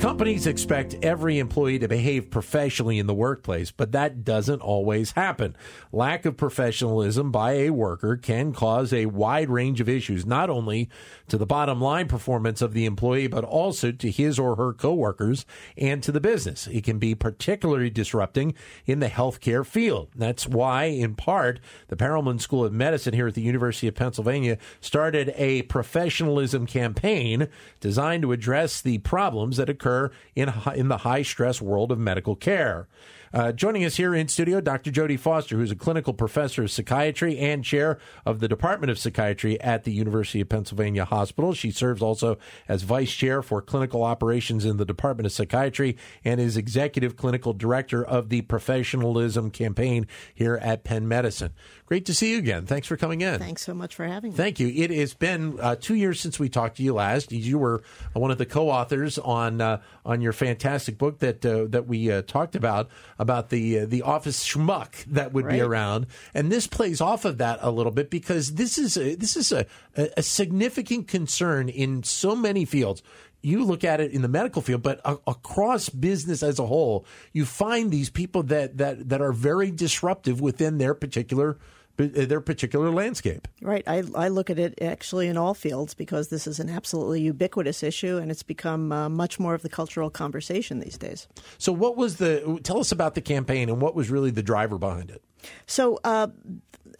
Companies expect every employee to behave professionally in the workplace, but that doesn't always happen. Lack of professionalism by a worker can cause a wide range of issues, not only to the bottom line performance of the employee, but also to his or her coworkers and to the business. It can be particularly disrupting in the healthcare field. That's why, in part, the Perelman School of Medicine here at the University of Pennsylvania started a professionalism campaign designed to address the problems that occur in, in the high stress world of medical care. Uh, joining us here in studio, Dr. Jody Foster, who's a clinical professor of psychiatry and chair of the Department of Psychiatry at the University of Pennsylvania Hospital. She serves also as vice chair for clinical operations in the Department of Psychiatry and is executive clinical director of the Professionalism Campaign here at Penn Medicine. Great to see you again. Thanks for coming in. Thanks so much for having me. Thank you. It has been uh, two years since we talked to you last. You were one of the co-authors on uh, on your fantastic book that uh, that we uh, talked about about the uh, the office schmuck that would right. be around, and this plays off of that a little bit because this is a, this is a, a significant concern in so many fields you look at it in the medical field, but a- across business as a whole, you find these people that that that are very disruptive within their particular their particular landscape. Right. I, I look at it actually in all fields because this is an absolutely ubiquitous issue and it's become uh, much more of the cultural conversation these days. So, what was the, tell us about the campaign and what was really the driver behind it? So, uh,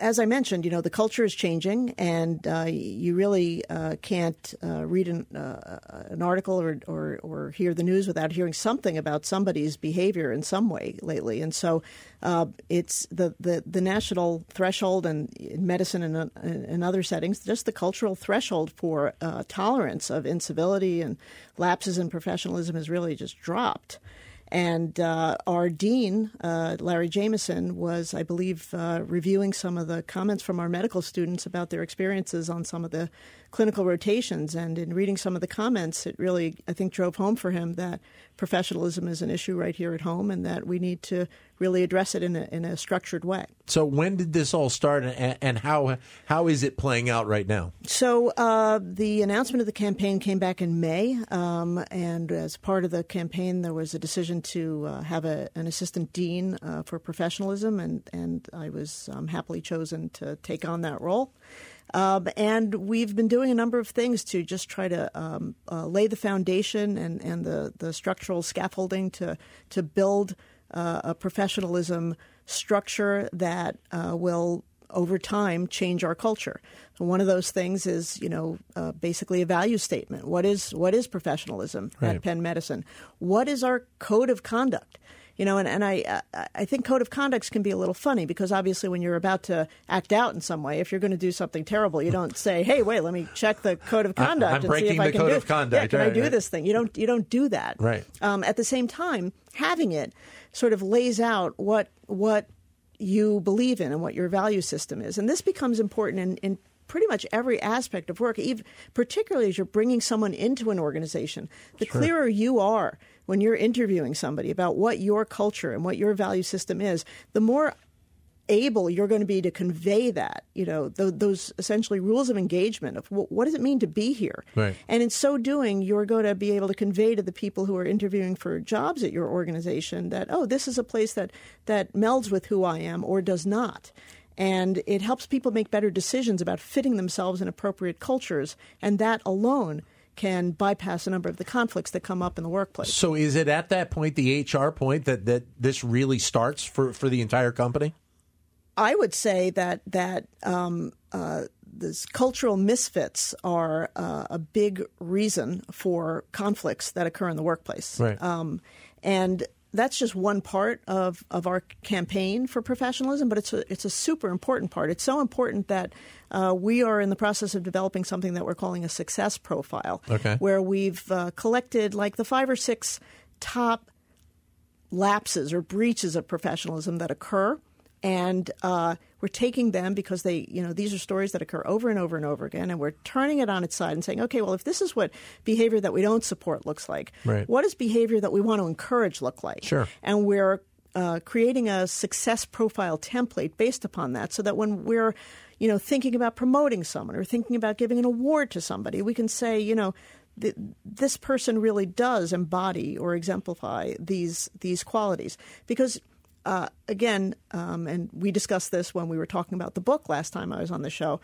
as I mentioned, you know, the culture is changing, and uh, you really uh, can't uh, read an, uh, an article or, or, or, hear the news without hearing something about somebody's behavior in some way lately. And so uh, it's the, the, the, national threshold and in medicine and in other settings, just the cultural threshold for uh, tolerance of incivility and lapses in professionalism has really just dropped. And uh, our dean, uh, Larry Jameson, was, I believe, uh, reviewing some of the comments from our medical students about their experiences on some of the clinical rotations. And in reading some of the comments, it really, I think, drove home for him that professionalism is an issue right here at home and that we need to really address it in a, in a structured way. So, when did this all start and, and how, how is it playing out right now? So, uh, the announcement of the campaign came back in May. Um, and as part of the campaign, there was a decision to uh, have a, an assistant dean uh, for professionalism, and, and I was um, happily chosen to take on that role. Um, and we've been doing a number of things to just try to um, uh, lay the foundation and, and the, the structural scaffolding to, to build uh, a professionalism structure that uh, will over time change our culture. So one of those things is, you know, uh, basically a value statement. What is what is professionalism right. at Penn Medicine? What is our code of conduct? You know, and, and I I think code of conducts can be a little funny because obviously when you're about to act out in some way, if you're going to do something terrible, you don't say, "Hey, wait, let me check the code of conduct I'm and see if I can do it. Conduct. Yeah, can right, I do right. this thing?" You don't you don't do that. Right. Um, at the same time, having it sort of lays out what what you believe in and what your value system is, and this becomes important in, in pretty much every aspect of work, even, particularly as you're bringing someone into an organization. The sure. clearer you are when you're interviewing somebody about what your culture and what your value system is, the more able you're going to be to convey that, you know, th- those essentially rules of engagement of w- what does it mean to be here? Right. And in so doing, you're going to be able to convey to the people who are interviewing for jobs at your organization that, oh, this is a place that, that melds with who I am or does not. And it helps people make better decisions about fitting themselves in appropriate cultures. And that alone can bypass a number of the conflicts that come up in the workplace. So, is it at that point, the HR point, that, that this really starts for, for the entire company? I would say that that um, uh, this cultural misfits are uh, a big reason for conflicts that occur in the workplace. Right. Um, and that's just one part of, of our campaign for professionalism, but it's a, it's a super important part. It's so important that uh, we are in the process of developing something that we're calling a success profile, okay. where we've uh, collected like the five or six top lapses or breaches of professionalism that occur and uh, we're taking them because they, you know, these are stories that occur over and over and over again, and we're turning it on its side and saying, okay, well, if this is what behavior that we don't support looks like, right. what does behavior that we want to encourage look like? Sure. And we're uh, creating a success profile template based upon that, so that when we're you know thinking about promoting someone or thinking about giving an award to somebody, we can say you know th- this person really does embody or exemplify these these qualities because. Uh, again, um, and we discussed this when we were talking about the book last time I was on the show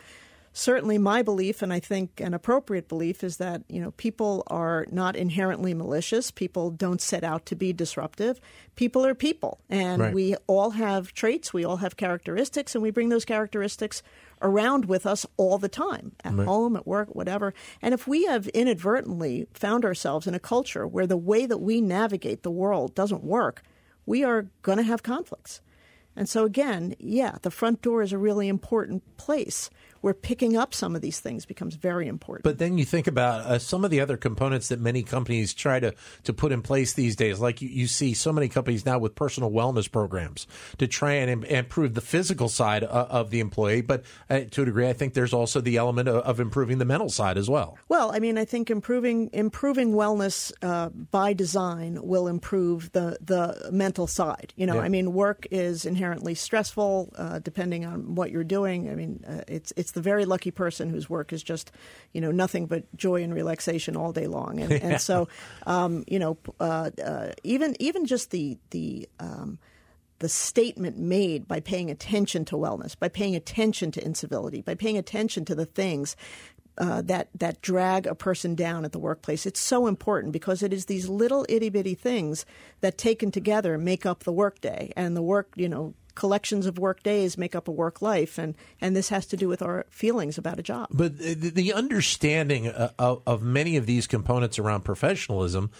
certainly my belief, and I think an appropriate belief, is that you know people are not inherently malicious. People don't set out to be disruptive. People are people, and Right. we all have traits. We all have characteristics, and we bring those characteristics around with us all the time, at home, at work, whatever. And if we have inadvertently found ourselves in a culture where the way that we navigate the world doesn't work, we are going to have conflicts. And so, again, yeah, the front door is a really important place where picking up some of these things becomes very important. But then you think about uh, some of the other components that many companies try to, to put in place these days. Like you, you see so many companies now with personal wellness programs to try and im- improve the physical side of, of the employee. But uh, to a degree, I think there's also the element of, of improving the mental side as well. well, I mean, I think improving improving wellness uh, by design will improve the the mental side. You know, Yeah. I mean, work is inherently stressful, uh, depending on what you're doing. I mean, uh, it's it's the very lucky person whose work is just, you know, nothing but joy and relaxation all day long. And, and so, um, you know, uh, uh, even even just the the um, the statement made by paying attention to wellness, by paying attention to incivility, by paying attention to the things uh, that that drag a person down at the workplace. It's so important because it is these little itty bitty things that taken together make up the workday, and the work you know collections of work days make up a work life, and and this has to do with our feelings about a job. But the, the understanding uh, of, of many of these components around professionalism,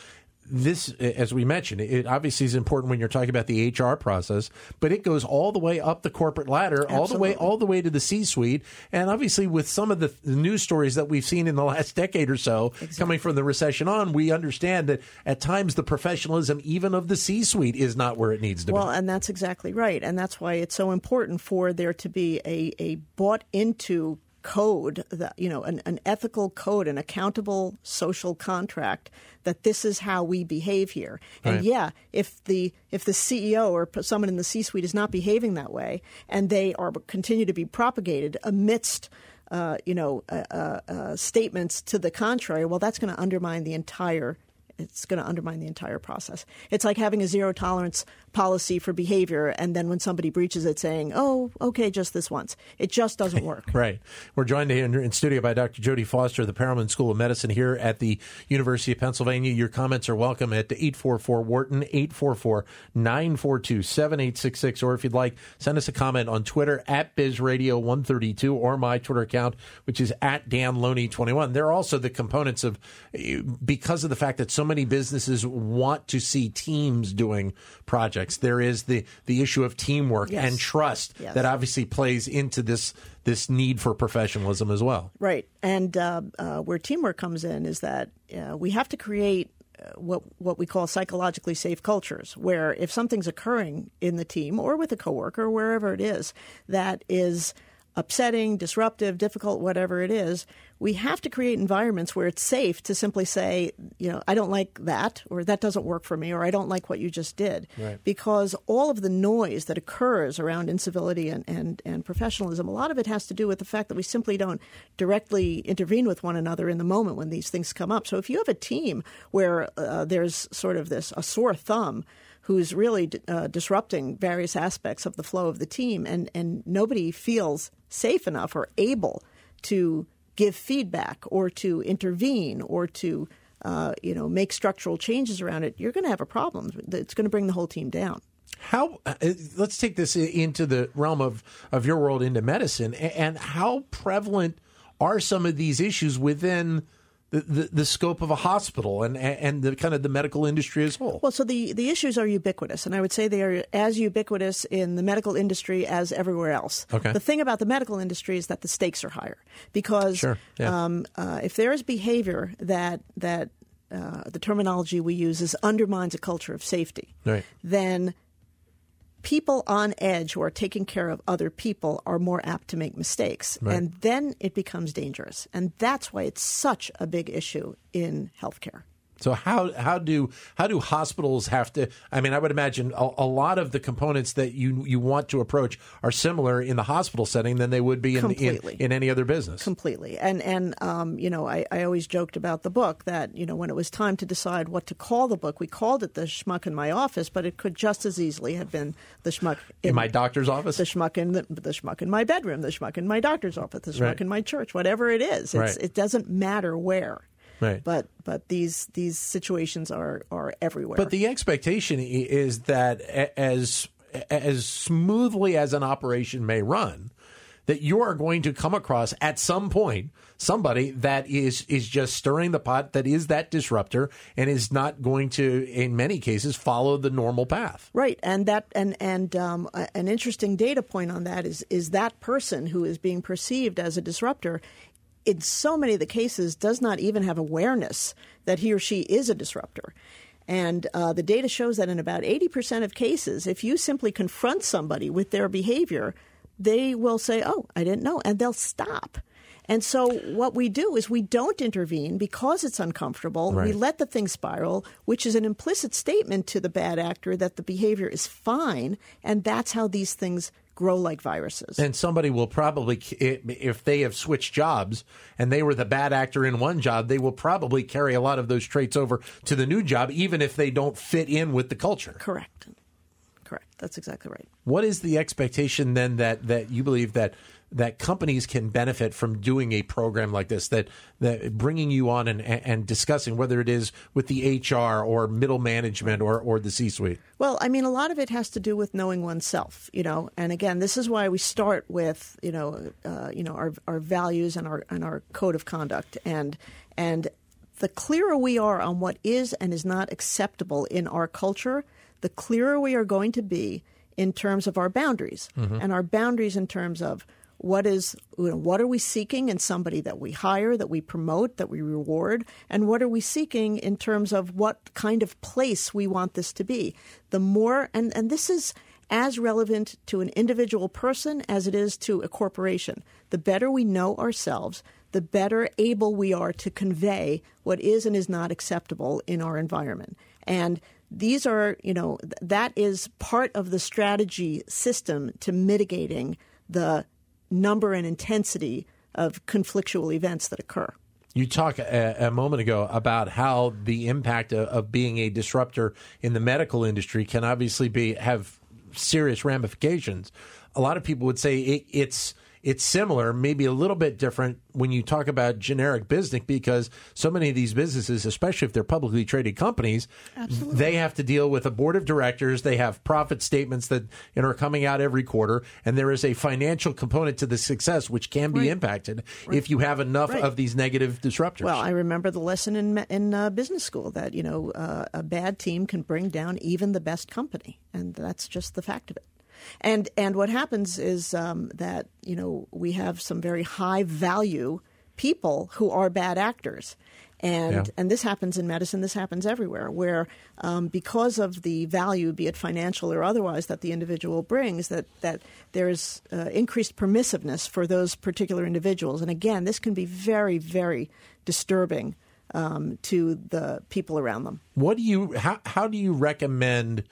this, as we mentioned, it obviously is important when you're talking about the HR process, but it goes all the way up the corporate ladder, all the way, all the way to the C-suite, and obviously with some of the, news stories that we've seen in the last decade or so, coming from the recession on, we understand that at times the professionalism even of the C-suite is not where it needs to Well, be. Well, and that's exactly right. And that's why it's so important for there to be a, a bought into code that you know an, an ethical code an accountable social contract that this is how we behave here and yeah if the if the ceo or someone in the c suite is not behaving that way and they are continue to be propagated amidst uh, you know uh, uh, uh, statements to the contrary well that's going to undermine the entire it's going to undermine the entire process. It's like having a zero tolerance policy for behavior, and then when somebody breaches it, saying, "Oh, okay, just this once." It just doesn't work. Right. We're joined in, in studio by Dr. Jody Foster of the Perelman School of Medicine here at the University of Pennsylvania. Your comments are welcome at 844 Wharton, 844 942 7866. Or if you'd like, send us a comment on Twitter at BizRadio132 or my Twitter account, which is at DanLoney21. There are also the components of, because of the fact that so many businesses want to see teams doing projects, there is the, the issue of teamwork Yes. and trust Yes. that obviously plays into this this need for professionalism as well. Right, and uh, uh, where teamwork comes in is that uh, we have to create uh, what what we call psychologically safe cultures, where if something's occurring in the team or with a coworker, or wherever it is, that is upsetting, disruptive, difficult, whatever it is, we have to create environments where it's safe to simply say, you know, I don't like that, or that doesn't work for me, or I don't like what you just did. Right. Because all of the noise that occurs around incivility and, and, and professionalism, a lot of it has to do with the fact that we simply don't directly intervene with one another in the moment when these things come up. So if you have a team where uh, there's sort of this, a sore thumb, who's really uh, disrupting various aspects of the flow of the team, and, and nobody feels safe enough or able to give feedback or to intervene or to uh, you know make structural changes around it, you're going to have a problem. It's going to bring the whole team down. How uh, let's take this into the realm of of your world into medicine and how prevalent are some of these issues within the, the, scope of a hospital and and the kind of the medical industry as a whole. Well, so the, the issues are ubiquitous, and I would say they are as ubiquitous in the medical industry as everywhere else. Okay. The thing about the medical industry is that the stakes are higher because Sure, yeah. um, uh, if there is behavior that that uh, the terminology we use is undermines a culture of safety, Right. then people on edge who are taking care of other people are more apt to make mistakes. Right. And then it becomes dangerous. And that's why it's such a big issue in healthcare. So how how do how do hospitals have to? I mean, I would imagine a, a, lot of the components that you you want to approach are similar in the hospital setting than they would be in in, in, any other business. Completely, and and um, you know, I, I always joked about the book that you know when it was time to decide what to call the book, we called it the schmuck in my office, but it could just as easily have been the schmuck in, in my doctor's office, the schmuck in the, the, schmuck in my bedroom, the schmuck in my doctor's office, the schmuck right. in my church, whatever it is. Right. It doesn't matter where. Right. But but these these situations are are everywhere. But the expectation is that as as smoothly as an operation may run, that you are going to come across at some point somebody that is is just stirring the pot that is that disruptor and is not going to in many cases follow the normal path right and that and and um, an interesting data point on that is is that person who is being perceived as a disruptor in so many of the cases, does not even have awareness that he or she is a disruptor. And uh, the data shows that in about 80% of cases, if you simply confront somebody with their behavior, they will say, Oh, I didn't know, and they'll stop. And so what we do is we don't intervene because it's uncomfortable. Right. We let the thing spiral, which is an implicit statement to the bad actor that the behavior is fine, and that's how these things grow like viruses. And somebody will probably, if they have switched jobs and they were the bad actor in one job, they will probably carry a lot of those traits over to the new job, even if they don't fit in with the culture. Correct. Correct. That's exactly right. What is the expectation then that, that you believe that that companies can benefit from doing a program like this that that bringing you on and and discussing whether it is with the HR or middle management or or the C-suite. Well, I mean a lot of it has to do with knowing oneself, you know. And again, this is why we start with, you know, uh, you know our our values and our and our code of conduct and and the clearer we are on what is and is not acceptable in our culture, the clearer we are going to be in terms of our boundaries mm-hmm. and our boundaries in terms of what is you know, what are we seeking in somebody that we hire, that we promote, that we reward, and what are we seeking in terms of what kind of place we want this to be? The more and and this is as relevant to an individual person as it is to a corporation. The better we know ourselves, the better able we are to convey what is and is not acceptable in our environment. And these are, you know, that is part of the strategy system to mitigating the number and intensity of conflictual events that occur. You talked a, a, moment ago about how the impact of, of, being a disruptor in the medical industry can obviously be have serious ramifications. A lot of people would say it, it's it's similar, maybe a little bit different when you talk about generic business because so many of these businesses, especially if they're publicly traded companies, Absolutely. they have to deal with a board of directors. They have profit statements that you know, are coming out every quarter, and there is a financial component to the success which can be right. impacted right. if you have enough right. of these negative disruptors. Well, I remember the lesson in in uh, business school that you know uh, a bad team can bring down even the best company, and that's just the fact of it. And and what happens is um, that you know we have some very high value people who are bad actors. And yeah. and this happens in medicine. This happens everywhere, where um, because of the value, be it financial or otherwise, that the individual brings, that that there's uh, increased permissiveness for those particular individuals. And again, this can be very, very disturbing um, to the people around them. What do you? How how do you recommend?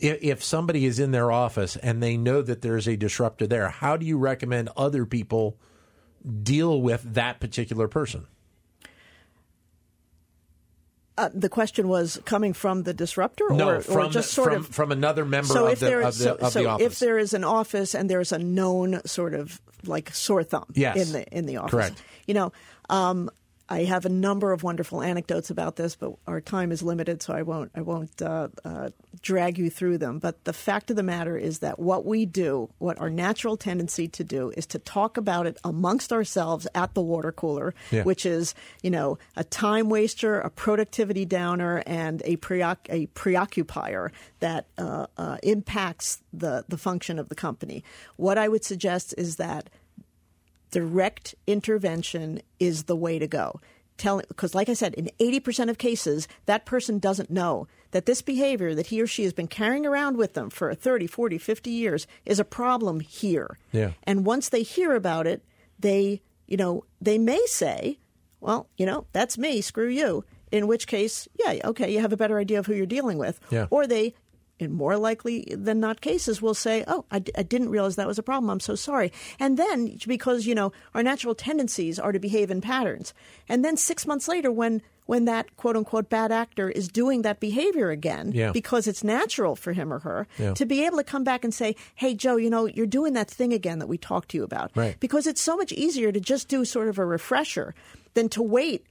If somebody is in their office and they know that there's a disruptor there, how do you recommend other people deal with that particular person? Uh, the question was coming from the disruptor, no, or, from, or just sort from, of from another member so of, the, of, the, so, of so the office. if there is an office and there's a known sort of like sore thumb yes. in the in the office, correct? You know, um, I have a number of wonderful anecdotes about this, but our time is limited, so I won't I won't uh, uh, drag you through them. But the fact of the matter is that what we do, what our natural tendency to do, is to talk about it amongst ourselves at the water cooler, yeah. which is you know a time waster, a productivity downer, and a preoc- a preoccupier that uh, uh impacts the the function of the company. What I would suggest is that direct intervention is the way to go. Telling, because like I said, in 80% of cases, that person doesn't know that this behavior that he or she has been carrying around with them for 30, 40, 50 years is a problem here. Yeah. And once they hear about it, they, you know, they may say, well, you know, that's me, screw you. In which case, yeah, okay, you have a better idea of who you're dealing with. Yeah. Or they in more likely than not cases will say, "Oh, I, d- I didn't realize that was a problem. I'm so sorry." And then because you know our natural tendencies are to behave in patterns, and then six months later, when when that quote unquote bad actor is doing that behavior again Yeah. because it's natural for him or her Yeah. to be able to come back and say, "Hey, Joe, you know you're doing that thing again that we talked to you about," Right. because it's so much easier to just do sort of a refresher than to wait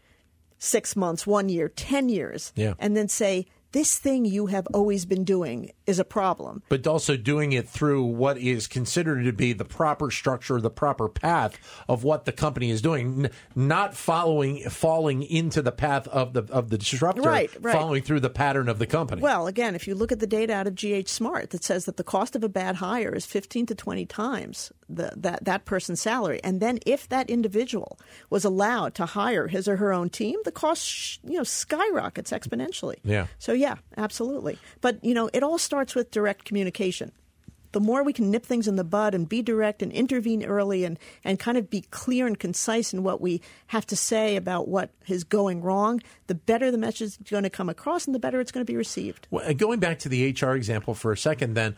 six months, one year, ten years, Yeah. and then say. This thing you have always been doing is a problem. but also doing it through what is considered to be the proper structure, the proper path of what the company is doing, not following, falling into the path of the of the disruptor, Right, right. following through the pattern of the company. Well, again, if you look at the data out of GH Smart that says that the cost of a bad hire is 15 to 20 times the, that, that person's salary. And then if that individual was allowed to hire his or her own team, the cost sh- you know skyrockets exponentially. Yeah. So yeah, absolutely. But you know, it all starts with direct communication. The more we can nip things in the bud and be direct and intervene early and, and kind of be clear and concise in what we have to say about what is going wrong, the better the message is going to come across and the better it's going to be received. Well, going back to the HR example for a second, then,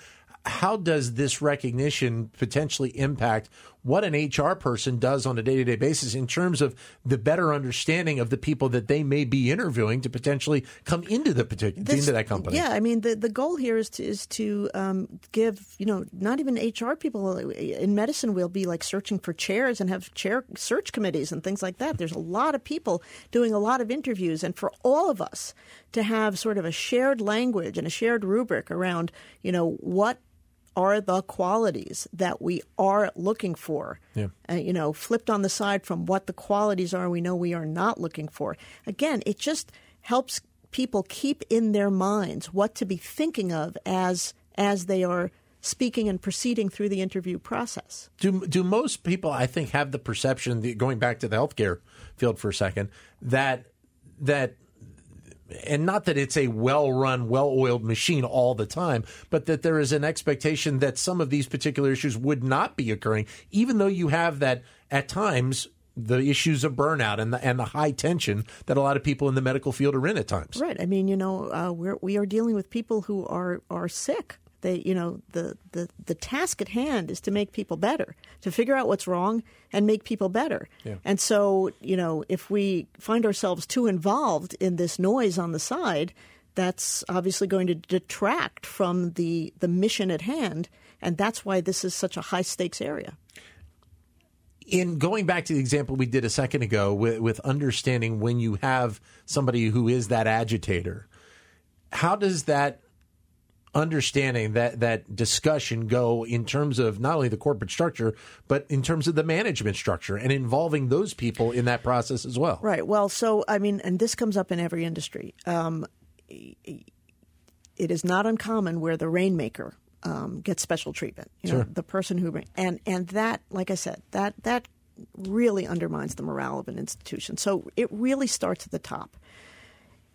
how does this recognition potentially impact what an HR person does on a day to day basis in terms of the better understanding of the people that they may be interviewing to potentially come into the particular into that company? Yeah, I mean the the goal here is to is to um, give you know not even HR people in medicine will be like searching for chairs and have chair search committees and things like that. There's a lot of people doing a lot of interviews, and for all of us to have sort of a shared language and a shared rubric around you know what are the qualities that we are looking for. Yeah. Uh, you know, flipped on the side from what the qualities are we know we are not looking for. Again, it just helps people keep in their minds what to be thinking of as as they are speaking and proceeding through the interview process. Do do most people, I think, have the perception, that- going back to the healthcare field for a second, that that and not that it's a well run, well oiled machine all the time, but that there is an expectation that some of these particular issues would not be occurring, even though you have that at times the issues of burnout and the and the high tension that a lot of people in the medical field are in at times. Right. I mean, you know, uh, we're we are dealing with people who are are sick. They, you know, the, the the task at hand is to make people better, to figure out what's wrong and make people better. Yeah. And so, you know, if we find ourselves too involved in this noise on the side, that's obviously going to detract from the the mission at hand, and that's why this is such a high stakes area. in going back to the example we did a second ago with, with understanding when you have somebody who is that agitator, how does that understanding that that discussion go in terms of not only the corporate structure but in terms of the management structure and involving those people in that process as well Right. Well, so I mean, and this comes up in every industry. Um, it is not uncommon where the rainmaker um, gets special treatment. You know, Sure. the person who and and that, like I said, that that really undermines the morale of an institution. So it really starts at the top.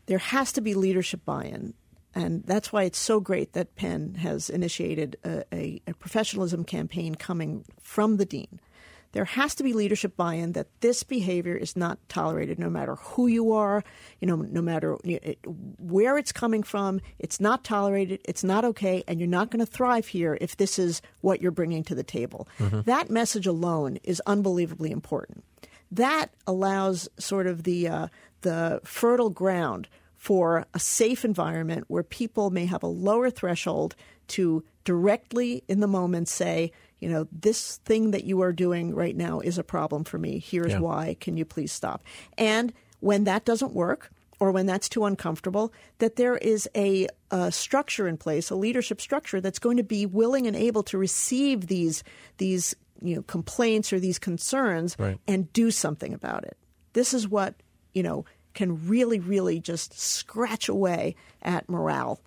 There has to be leadership buy-in. And that's why it's so great that Penn has initiated a, a, a professionalism campaign coming from the dean. There has to be leadership buy-in that this behavior is not tolerated, no matter who you are, you know, no matter where it's coming from. It's not tolerated. It's not okay, and you're not going to thrive here if this is what you're bringing to the table. That message alone is unbelievably important. That allows sort of the uh, the fertile ground for a safe environment where people may have a lower threshold to directly in the moment say, you know, this thing that you are doing right now is a problem for me. Here's Yeah. why. Can you please stop? And when that doesn't work, or when that's too uncomfortable, that there is a, a structure in place, a leadership structure that's going to be willing and able to receive these these you know complaints or these concerns Right. and do something about it. This is what you know can really, really just scratch away at morale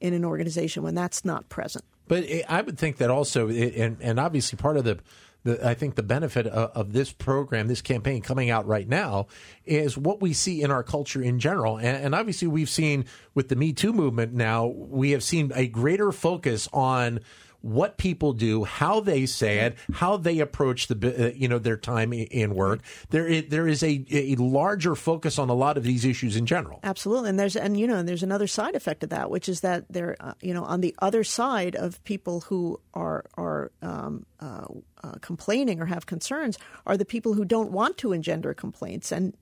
in an organization when that's not present. But I would think that also, and, and obviously part of the, the I think the benefit of, of this program, this campaign coming out right now, is what we see in our culture in general. And, and obviously, we've seen with the Me Too movement now, we have seen a greater focus on what people do, how they say it, how they approach the uh, you know their time in work. There is, there is a, a larger focus on a lot of these issues in general. Absolutely, and there's and you know and there's another side effect of that, which is that there uh, you know on the other side of people who are are um, uh, uh, complaining or have concerns are the people who don't want to engender complaints and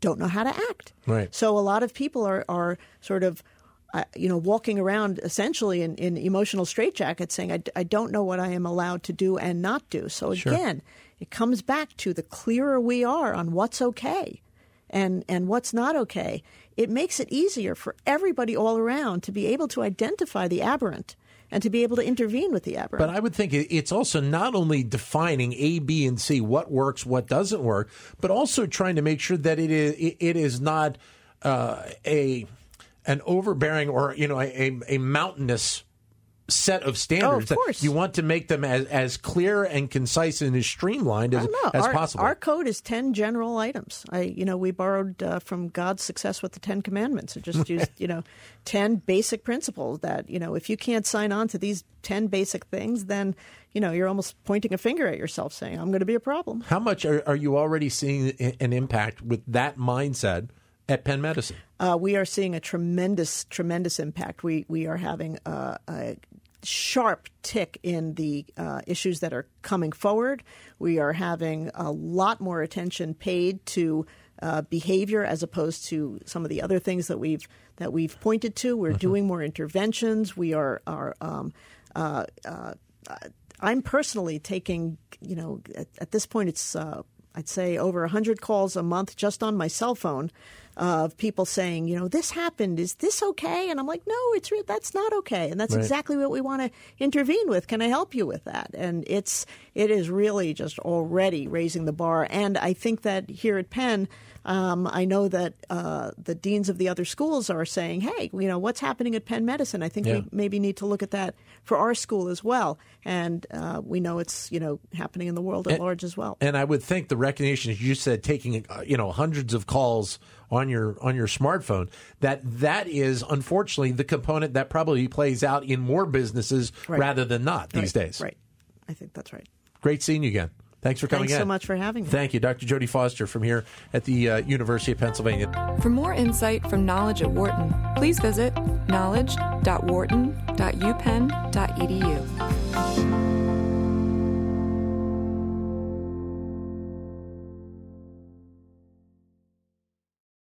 don't know how to act. Right. So a lot of people are are sort of you know, walking around essentially in, in emotional straitjackets saying, I, I, don't know what I am allowed to do and not do. So again, sure. it comes back to the clearer we are on what's okay and, and what's not okay, it makes it easier for everybody all around to be able to identify the aberrant and to be able to intervene with the aberrant. But I would think it's also not only defining A, B, and C, what works, what doesn't work, but also trying to make sure that it is, it is not uh, a – an overbearing or you know a, a mountainous set of standards oh, of you want to make them as, as clear and concise and as streamlined as, as our, possible. Our code is 10 general items. I, you know, we borrowed uh, from God's success with the 10 commandments and just used, you know, 10 basic principles that, you know, if you can't sign on to these 10 basic things, then, you know, you're almost pointing a finger at yourself saying, I'm going to be a problem. How much are, are you already seeing an impact with that mindset at Penn Medicine? Uh, we are seeing a tremendous, tremendous impact. We we are having a, a sharp tick in the uh, issues that are coming forward. We are having a lot more attention paid to uh, behavior as opposed to some of the other things that we've that we've pointed to. We're mm-hmm. doing more interventions. We are are. Um, uh, uh I'm personally taking, you know, at, at this point, it's uh, I'd say over 100 calls a month just on my cell phone of people saying, you know, this happened. Is this okay? And I'm like, no, it's re- that's not okay, and that's right. exactly what we want to intervene with. Can I help you with that? And it's it is really just already raising the bar. And I think that here at Penn. Um, I know that uh, the deans of the other schools are saying, "Hey, you know what's happening at Penn Medicine? I think yeah. we maybe need to look at that for our school as well." And uh, we know it's you know happening in the world at and, large as well. And I would think the recognition, as you said, taking uh, you know hundreds of calls on your on your smartphone that that is unfortunately the component that probably plays out in more businesses right. rather than not these right. days. Right. I think that's right. Great seeing you again. Thanks for coming Thanks in. so much for having me. Thank you, Dr. Jody Foster from here at the uh, University of Pennsylvania. For more insight from Knowledge at Wharton, please visit knowledge.wharton.upenn.edu.